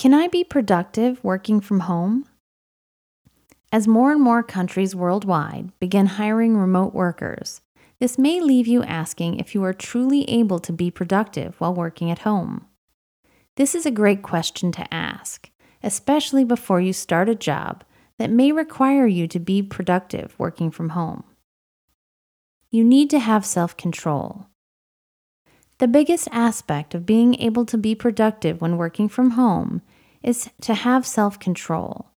Can I be productive working from home? As more and more countries worldwide begin hiring remote workers, this may leave you asking if you are truly able to be productive while working at home. This is a great question to ask, especially before you start a job that may require you to be productive working from home. You need to have self control. The biggest aspect of being able to be productive when working from home is to have self control.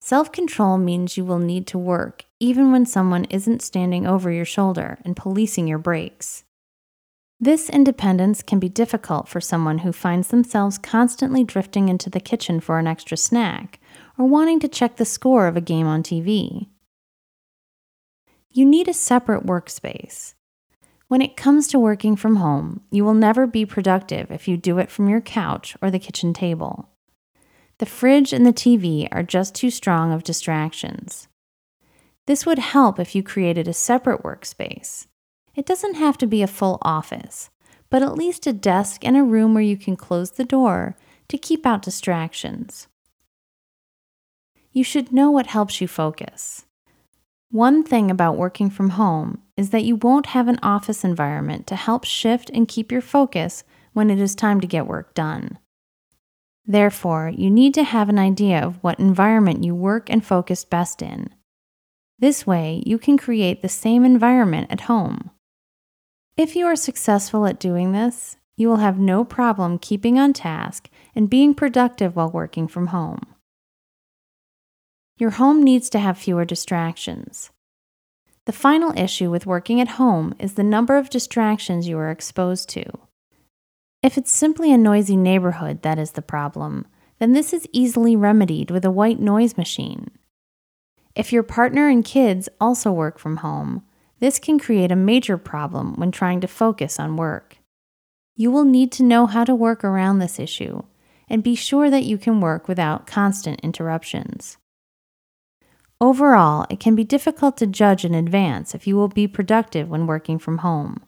Self control means you will need to work even when someone isn't standing over your shoulder and policing your breaks. This independence can be difficult for someone who finds themselves constantly drifting into the kitchen for an extra snack or wanting to check the score of a game on TV. You need a separate workspace. When it comes to working from home, you will never be productive if you do it from your couch or the kitchen table. The fridge and the TV are just too strong of distractions. This would help if you created a separate workspace. It doesn't have to be a full office, but at least a desk and a room where you can close the door to keep out distractions. You should know what helps you focus. One thing about working from home is that you won't have an office environment to help shift and keep your focus when it is time to get work done. Therefore, you need to have an idea of what environment you work and focus best in. This way, you can create the same environment at home. If you are successful at doing this, you will have no problem keeping on task and being productive while working from home. Your home needs to have fewer distractions. The final issue with working at home is the number of distractions you are exposed to. If it's simply a noisy neighborhood that is the problem, then this is easily remedied with a white noise machine. If your partner and kids also work from home, this can create a major problem when trying to focus on work. You will need to know how to work around this issue and be sure that you can work without constant interruptions. Overall, it can be difficult to judge in advance if you will be productive when working from home.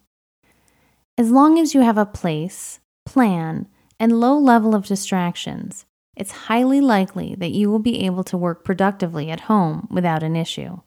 As long as you have a place, plan, and low level of distractions, it's highly likely that you will be able to work productively at home without an issue.